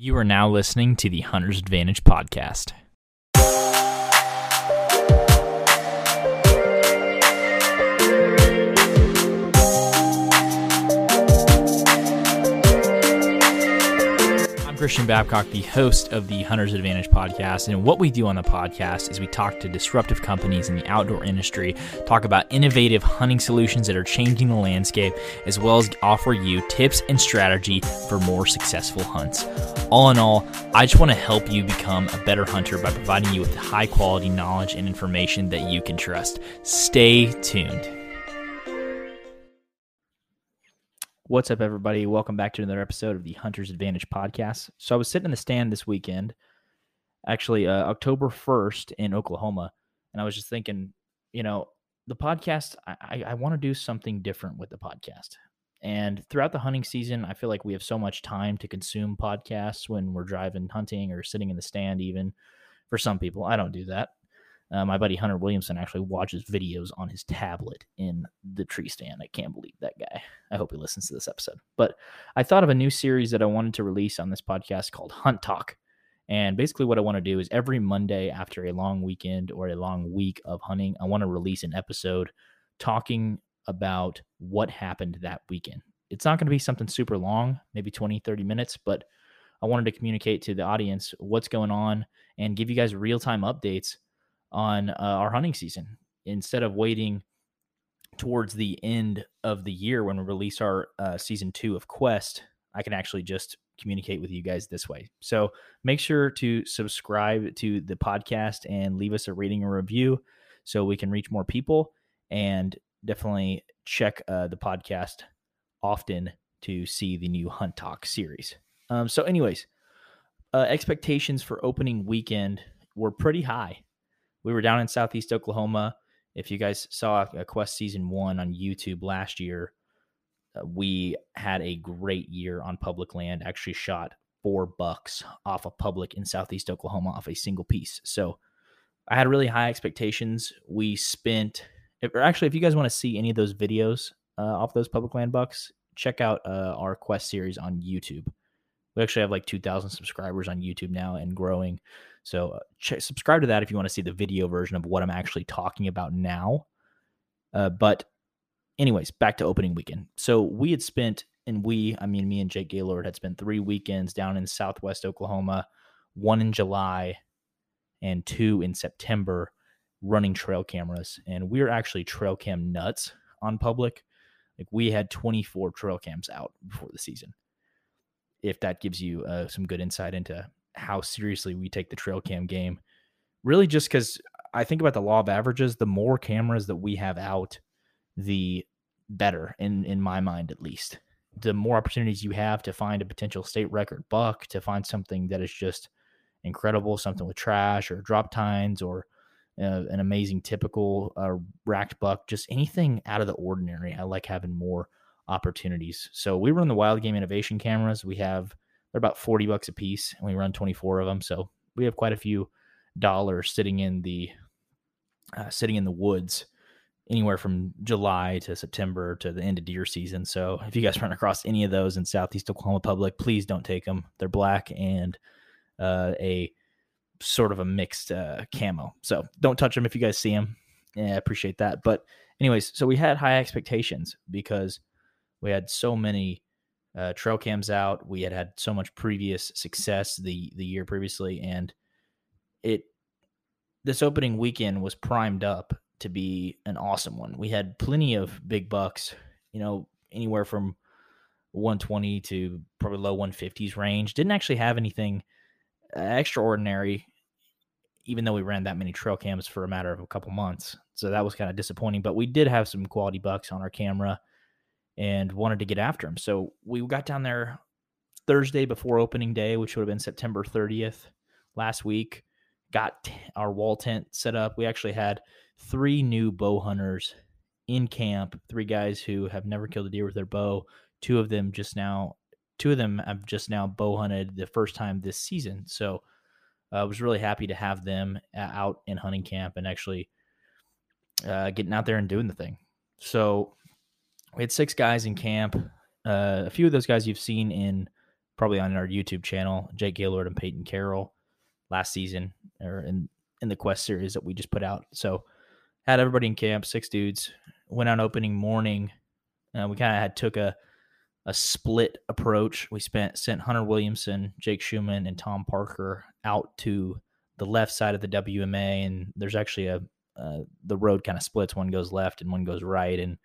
You are now listening to the Hunter's Advantage podcast. Christian Babcock, the host of the Hunter's Advantage podcast. And what we do on the podcast is we talk to disruptive companies in the outdoor industry, talk about innovative hunting solutions that are changing the landscape, as well as offer you tips and strategy for more successful hunts. All in all, I just want to help you become a better hunter by providing you with high quality knowledge and information that you can trust. Stay tuned. What's up, everybody? Welcome back to another episode of the Hunter's Advantage podcast. So, I was sitting in the stand this weekend, actually, uh, October 1st in Oklahoma, and I was just thinking, you know, the podcast, I, I, I want to do something different with the podcast. And throughout the hunting season, I feel like we have so much time to consume podcasts when we're driving hunting or sitting in the stand, even for some people. I don't do that. Uh, my buddy Hunter Williamson actually watches videos on his tablet in the tree stand. I can't believe that guy. I hope he listens to this episode. But I thought of a new series that I wanted to release on this podcast called Hunt Talk. And basically, what I want to do is every Monday after a long weekend or a long week of hunting, I want to release an episode talking about what happened that weekend. It's not going to be something super long, maybe 20, 30 minutes, but I wanted to communicate to the audience what's going on and give you guys real time updates on uh, our hunting season instead of waiting towards the end of the year when we release our uh, season two of Quest. I can actually just communicate with you guys this way. So make sure to subscribe to the podcast and leave us a rating or review so we can reach more people. And definitely check uh, the podcast often to see the new Hunt Talk series. Um, so, anyways, uh, expectations for opening weekend were pretty high we were down in southeast Oklahoma. If you guys saw a Quest season one on YouTube last year, uh, we had a great year on public land. Actually, shot four bucks off of public in southeast Oklahoma off a single piece. So I had really high expectations. We spent, or actually, if you guys want to see any of those videos uh, off those public land bucks, check out uh, our Quest series on YouTube. We actually have like 2,000 subscribers on YouTube now and growing. So uh, subscribe to that if you want to see the video version of what I'm actually talking about now. Uh, but, anyways, back to opening weekend. So we had spent, and we, I mean, me and Jake Gaylord had spent three weekends down in Southwest Oklahoma, one in July and two in September, running trail cameras. And we are actually trail cam nuts on public. Like we had 24 trail cams out before the season if that gives you uh, some good insight into how seriously we take the trail cam game. Really, just because I think about the law of averages, the more cameras that we have out, the better in in my mind at least. The more opportunities you have to find a potential state record buck, to find something that is just incredible, something with trash or drop tines or uh, an amazing typical uh, racked buck, just anything out of the ordinary. I like having more opportunities. So we run the Wildgame Innovation cameras. We have they're about 40 bucks a piece and we run 24 of them. So we have quite a few dollars sitting in the uh, sitting in the woods anywhere from July to September to the end of deer season. So if you guys run across any of those in Southeast Oklahoma public, please don't take them. They're black and uh, a sort of a mixed uh, camo. So don't touch them if you guys see them. Yeah, I appreciate that. But anyways, so we had high expectations because we had so many uh, trail cams out. We had had so much previous success the the year previously, and it this opening weekend was primed up to be an awesome one. We had plenty of big bucks, you know, anywhere from 120 to probably low 150s range. Didn't actually have anything uh, extraordinary, even though we ran that many trail cams for a matter of a couple months. So that was kind of disappointing. But we did have some quality bucks on our camera and wanted to get after him. So we got down there Thursday before opening day, which would have been September 30th last week. Got our wall tent set up. We actually had three new bow hunters in camp, three guys who have never killed a deer with their bow. Two of them just now, two of them have just now bow hunted the first time this season. So uh, I was really happy to have them out in hunting camp and actually uh, getting out there and doing the thing. So we had six guys in camp. Uh, a few of those guys you've seen in probably on our YouTube channel, Jake Gaylord and Peyton Carroll last season or in in the quest series that we just put out. So had everybody in camp, six dudes. Went on opening morning. Uh, we kind of had took a a split approach. We spent sent Hunter Williamson, Jake Schumann, and Tom Parker out to the left side of the WMA, and there's actually a uh, the road kind of splits. One goes left and one goes right, and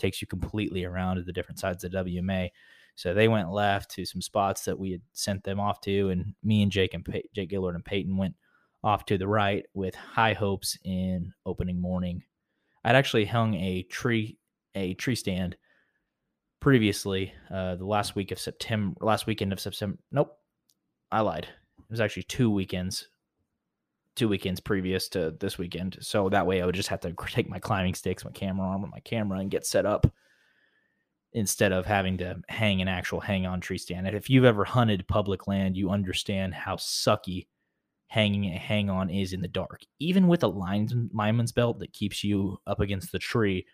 takes you completely around to the different sides of WMA. So they went left to some spots that we had sent them off to, and me and Jake and Jake Gillard and Peyton went off to the right with high hopes in opening morning. I'd actually hung a tree a tree stand previously uh, the last week of September, last weekend of September. Nope, I lied. It was actually two weekends, two weekends previous to this weekend. So that way I would just have to take my climbing sticks, my camera arm, and my camera and get set up instead of having to hang an actual hang on tree stand. And if you've ever hunted public land, you understand how sucky hanging a hang on is in the dark. Even with a lineman's belt that keeps you up against the tree,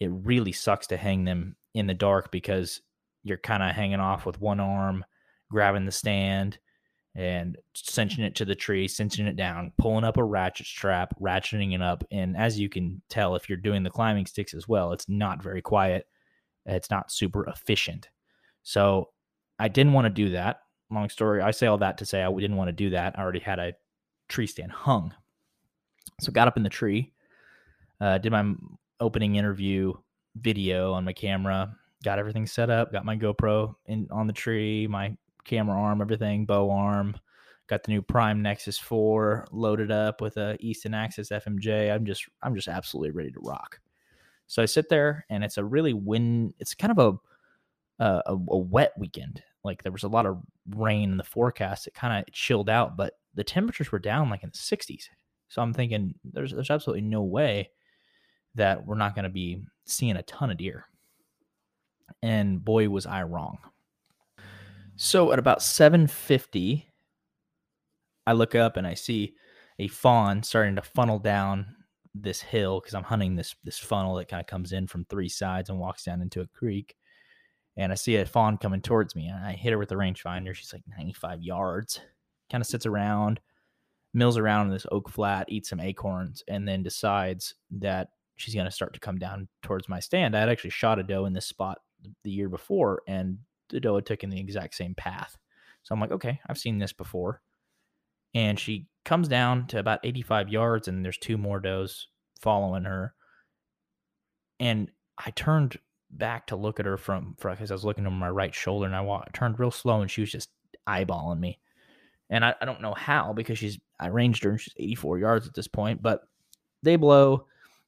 it really sucks to hang them in the dark because you're kind of hanging off with one arm, grabbing the stand and cinching it to the tree, cinching it down, pulling up a ratchet strap, ratcheting it up. And as you can tell, if you're doing the climbing sticks as well, it's not very quiet. It's not super efficient. So I didn't want to do that. Long story. I say all that to say I didn't want to do that. I already had a tree stand hung. So got up in the tree, uh, did my opening interview video on my camera, got everything set up, got my GoPro in on the tree, my camera arm, everything, bow arm, got the new Prime Nexus 4 loaded up with a Easton Axis FMJ. I'm just I'm just absolutely ready to rock. So I sit there and it's a really wind it's kind of a a, a wet weekend. Like there was a lot of rain in the forecast. It kind of chilled out, but the temperatures were down like in the 60s. So I'm thinking there's there's absolutely no way that we're not going to be seeing a ton of deer. And boy, was I wrong. So at about 750, I look up and I see a fawn starting to funnel down this hill because I'm hunting this this funnel that kind of comes in from three sides and walks down into a creek. And I see a fawn coming towards me. And I hit her with the rangefinder. She's like 95 yards. Kind of sits around, mills around in this oak flat, eats some acorns, and then decides that she's going to start to come down towards my stand. I had actually shot a doe in this spot the year before, and the doe had taken the exact same path. So I'm like, okay, I've seen this before. And she comes down to about 85 yards, and there's two more does following her. And I turned back to look at her from because I was looking over my right shoulder, and I walked, turned real slow, and she was just eyeballing me. And I, I don't know how because she's I ranged her and she's 84 yards at this point, but they blow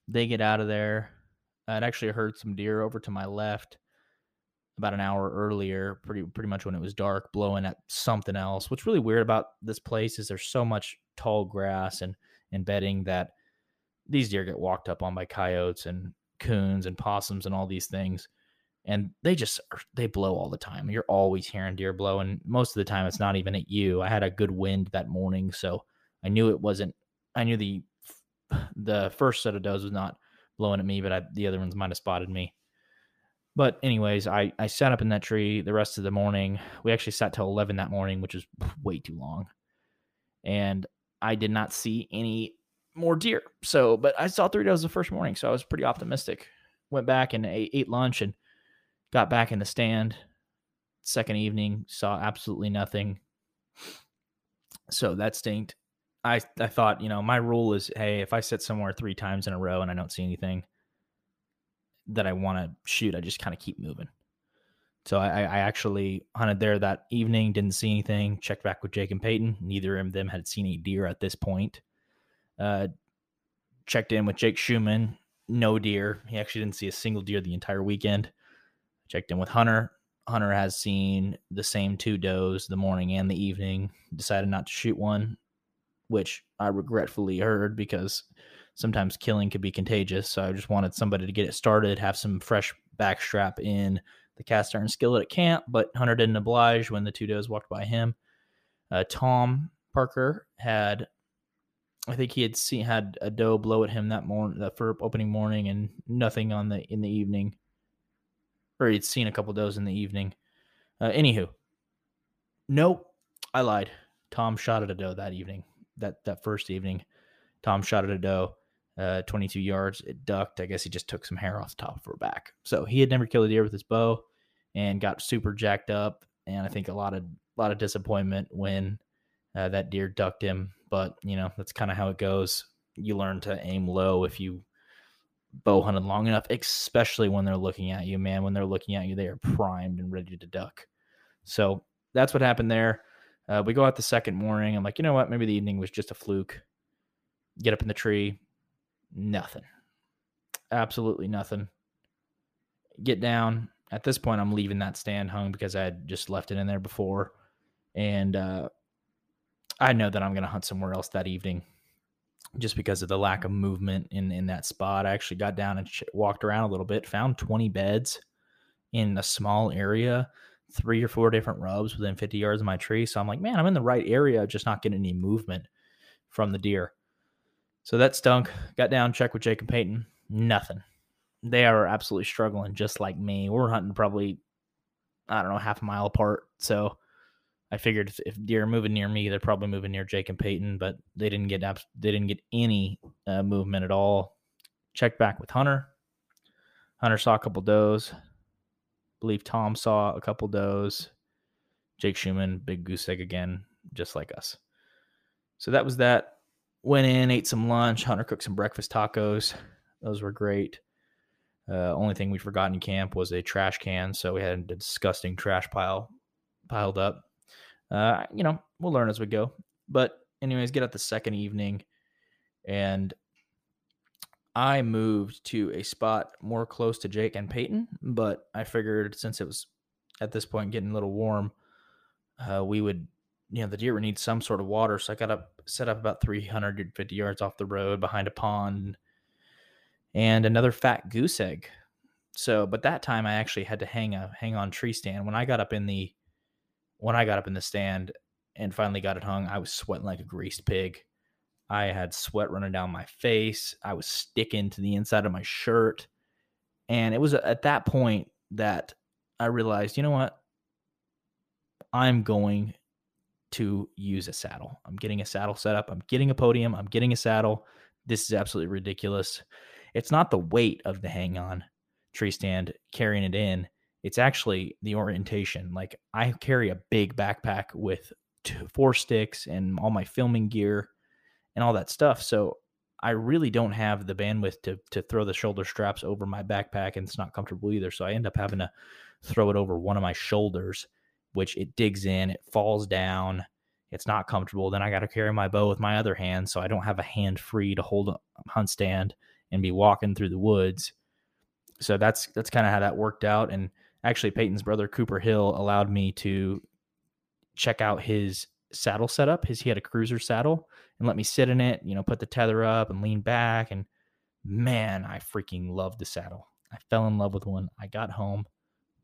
they get out of there. I'd actually heard some deer over to my left about an hour earlier, pretty pretty much when it was dark, blowing at something else. What's really weird about this place is there's so much tall grass and and bedding that these deer get walked up on by coyotes and coons and possums and all these things. And they just they blow all the time. You're always hearing deer blow, and most of the time it's not even at you. I had a good wind that morning, so I knew it wasn't. I knew the the first set of does was not blowing at me, but I, the other ones might have spotted me. But anyways, I I sat up in that tree the rest of the morning. We actually sat till eleven that morning, which is way too long, and I did not see any more deer. So, but I saw three does the first morning, so I was pretty optimistic. Went back and ate, ate lunch and got back in the stand. Second evening, saw absolutely nothing. So that stinked. I I thought, you know, my rule is, hey, if I sit somewhere three times in a row and I don't see anything that I want to shoot, I just kind of keep moving. So I, I actually hunted there that evening, didn't see anything. Checked back with Jake and Peyton. Neither of them had seen a deer at this point. Uh, checked in with Jake Schumann, no deer. He actually didn't see a single deer the entire weekend. Checked in with Hunter. Hunter has seen the same two does the morning and the evening. Decided not to shoot one which I regretfully heard because sometimes killing could be contagious. So I just wanted somebody to get it started, have some fresh backstrap in the cast iron skillet at camp, but Hunter didn't oblige when the two does walked by him. Uh, Tom Parker had, I think he had seen had a doe blow at him that morning, that for opening morning, and nothing on the in the evening, or he'd seen a couple does in the evening. Uh, anywho, Nope, I lied. Tom shot at a doe that evening. That that first evening, Tom shot at a doe, uh, 22 yards. It ducked. I guess he just took some hair off the top of her back. So he had never killed a deer with his bow, and got super jacked up. And I think a lot of a lot of disappointment when uh, that deer ducked him. But you know that's kind of how it goes. You learn to aim low if you bow hunted long enough, especially when they're looking at you, man. When they're looking at you, they are primed and ready to duck. So that's what happened there. Uh, we go out the second morning. I'm like, you know what? Maybe the evening was just a fluke. Get up in the tree. Nothing. Absolutely nothing. Get down. At this point, I'm leaving that stand hung because I had just left it in there before. And uh, I know that I'm going to hunt somewhere else that evening just because of the lack of movement in, in that spot. I actually got down and walked around a little bit, found 20 beds in a small area three or four different rubs within 50 yards of my tree. So I'm like, man, I'm in the right area, just not getting any movement from the deer. So that stunk. Got down, checked with Jacob Peyton. Nothing. They are absolutely struggling, just like me. We're hunting probably, I don't know, half a mile apart. So I figured if, deer are moving near me, they're probably moving near Jake and Peyton, but they didn't get they didn't get any uh, movement at all. Checked back with Hunter. Hunter saw a couple does believe Tom saw a couple does. Jake Schumann, big goose egg again, just like us. So that was that. Went in, ate some lunch. Hunter cooked some breakfast tacos. Those were great. Uh, only thing we forgot in camp was a trash can, so we had a disgusting trash pile piled up. Uh, you know, we'll learn as we go. But anyways, get out the second evening, and I moved to a spot more close to Jake and Peyton, but I figured since it was at this point getting a little warm, uh, we would, you know, the deer would need some sort of water. So I got up, set up about 350 yards off the road behind a pond and another fat goose egg. So, but that time I actually had to hang a hang on tree stand. When I got up in the, when I got up in the stand and finally got it hung, I was sweating like a greased pig. I had sweat running down my face. I was sticking to the inside of my shirt. And it was at that point that I realized, you know what? I'm going to use a saddle. I'm getting a saddle set up. I'm getting a podium. I'm getting a saddle. This is absolutely ridiculous. It's not the weight of the hang on tree stand carrying it in. It's actually the orientation. Like I carry a big backpack with two, four sticks and all my filming gear and all that stuff. So I really don't have the bandwidth to to throw the shoulder straps over my backpack, and it's not comfortable either. So I end up having to throw it over one of my shoulders, which it digs in, it falls down, it's not comfortable. Then I got to carry my bow with my other hand, so I don't have a hand free to hold a hunt stand and be walking through the woods. So that's that's kind of how that worked out. And actually, Peyton's brother Cooper Hill allowed me to check out his saddle setup. His he had a Cruzr saddle and let me sit in it, you know, put the tether up and lean back. And man, I freaking loved the saddle. I fell in love with one. I got home.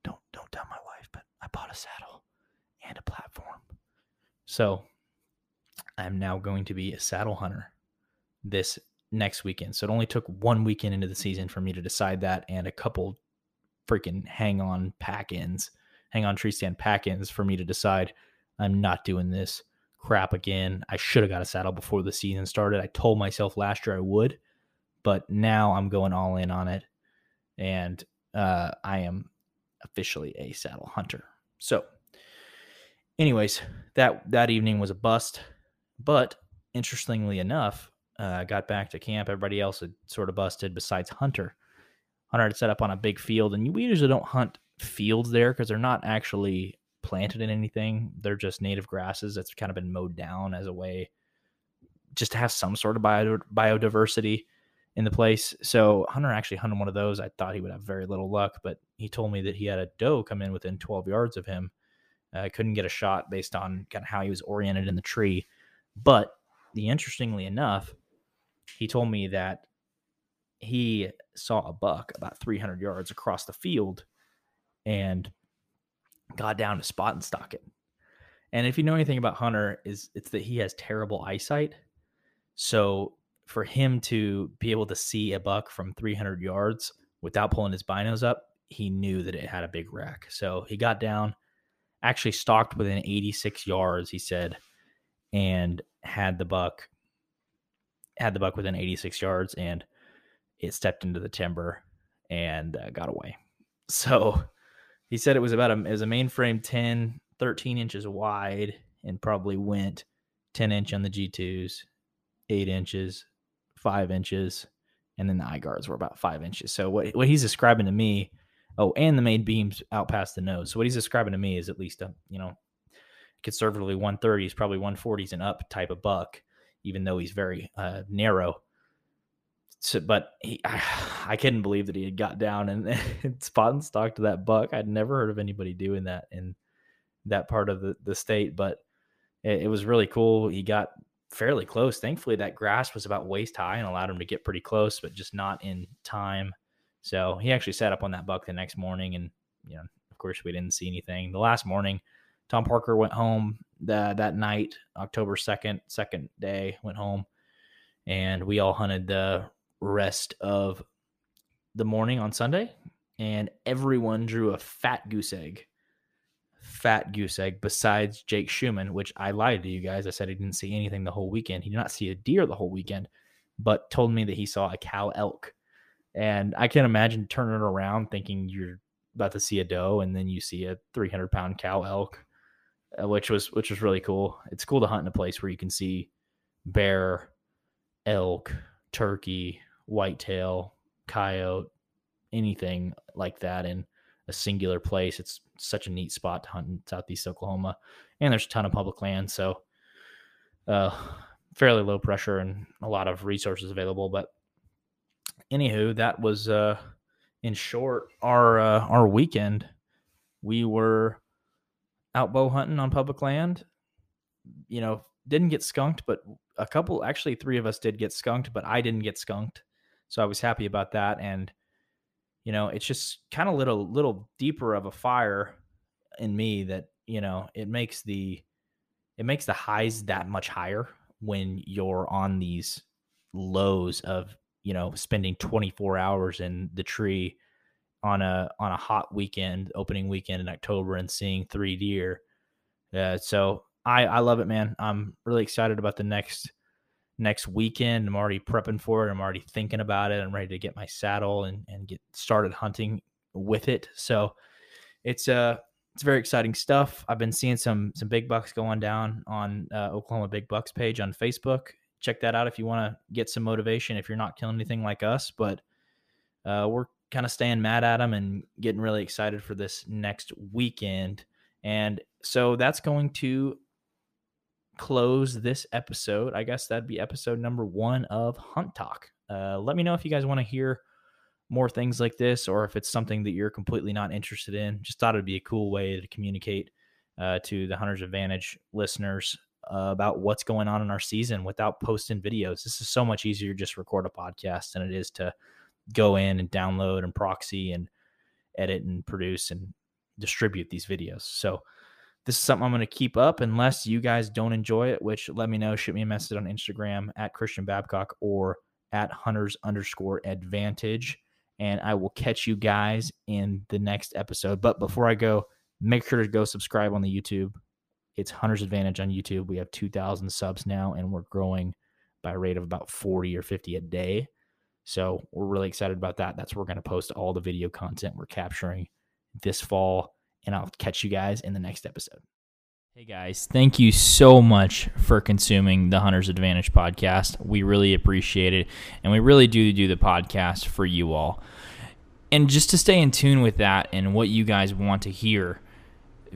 Don't don't tell my bought a saddle and a platform. So I'm now going to be a saddle hunter this next weekend. So it only took one weekend into the season for me to decide that and a couple freaking hang on pack ins, hang on tree stand pack ins for me to decide I'm not doing this crap again. I should have got a saddle before the season started. I told myself last year I would, but now I'm going all in on it. And uh, I am officially a saddle hunter. So, anyways, that that evening was a bust. But interestingly enough, uh, got back to camp. Everybody else had sort of busted besides Hunter. Hunter had set up on a big field, and we usually don't hunt fields there because they're not actually planted in anything. They're just native grasses that's kind of been mowed down as a way just to have some sort of bio, biodiversity in the place. So Hunter actually hunted one of those. I thought he would have very little luck, but he told me that he had a doe come in within 12 yards of him. I uh, couldn't get a shot based on kind of how he was oriented in the tree. But the interestingly enough, he told me that he saw a buck about 300 yards across the field and got down to spot and stock it. And if you know anything about Hunter, is it's that he has terrible eyesight. So for him to be able to see a buck from 300 yards without pulling his binos up, he knew that it had a big rack. So he got down. actually stalked within 86 yards, he said, and had the buck had the buck within 86 yards and it stepped into the timber and uh, got away. So he said it was about a, it was a mainframe 10, 13 inches wide and probably went 10 inch on the G2s, eight inches, five inches, and then the eye guards were about five inches. So what, what he's describing to me, oh, and the main beams out past the nose. So what he's describing to me is at least a, you know, conservatively 130s, probably 140s and up type of buck, even though he's very uh, narrow so, but he, I, I couldn't believe that he had got down and, and spot and stock to that buck. I'd never heard of anybody doing that in that part of the, the state, but it, it was really cool. He got fairly close. Thankfully, that grass was about waist high and allowed him to get pretty close, but just not in time. So he actually sat up on that buck the next morning, and you know, of course, we didn't see anything. The last morning, Tom Parker went home that that night, October second, second day, went home, and we all hunted the rest of the morning on Sunday, and everyone drew a fat goose egg. Fat goose egg besides Jake Schumann, which I lied to you guys. I said he didn't see anything the whole weekend. He did not see a deer the whole weekend, but told me that he saw a cow elk. And I can't imagine turning around thinking you're about to see a doe, and then you see a 300 pound cow elk, uh, which was which was really cool. It's cool to hunt in a place where you can see bear, elk, turkey, whitetail, coyote, anything like that in a singular place. It's such a neat spot to hunt in southeast Oklahoma, and there's a ton of public land, so uh, fairly low pressure and a lot of resources available. But anywho, that was uh, in short our uh, our weekend. We were out bow hunting on public land. You know, didn't get skunked, but a couple, actually, three of us did get skunked, but I didn't get skunked. So I was happy about that. And, you know, it's just kind of little, little deeper of a fire in me that, you know, it makes the, it makes the highs that much higher when you're on these lows of, you know, spending 24 hours in the tree on a, on a hot weekend, opening weekend in October and seeing three deer. Uh, so I, I love it, man. I'm really excited about the next, next weekend. I'm already prepping for it. I'm already thinking about it. I'm ready to get my saddle and, and get started hunting with it. So it's uh it's very exciting stuff. I've been seeing some some big bucks going down on uh, Oklahoma Big Bucks page on Facebook. Check that out if you want to get some motivation. If you're not killing anything like us, but uh, we're kind of staying mad at them and getting really excited for this next weekend. And so that's going to close this episode. I guess that'd be episode number one of Hunt Talk. Uh, let me know if you guys want to hear more things like this or if it's something that you're completely not interested in. Just thought it'd be a cool way to communicate uh, to the Hunter's Advantage listeners uh, about what's going on in our season without posting videos. This is so much easier to just record a podcast than it is to go in and download and proxy and edit and produce and distribute these videos. So, this is something I'm going to keep up unless you guys don't enjoy it, which let me know. Shoot me a message on Instagram at Christian Babcock or at hunters underscore advantage. And I will catch you guys in the next episode. But before I go, make sure to go subscribe on the YouTube. It's Hunter's Advantage on YouTube. We have 2,000 subs now, and we're growing by a rate of about 40 or 50 a day. So we're really excited about that. That's where we're going to post all the video content we're capturing this fall and I'll catch you guys in the next episode. Hey guys, thank you so much for consuming the Hunter's Advantage podcast. We really appreciate it, and we really do do the podcast for you all. And just to stay in tune with that and what you guys want to hear,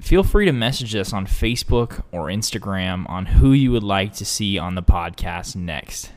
feel free to message us on Facebook or Instagram on who you would like to see on the podcast next.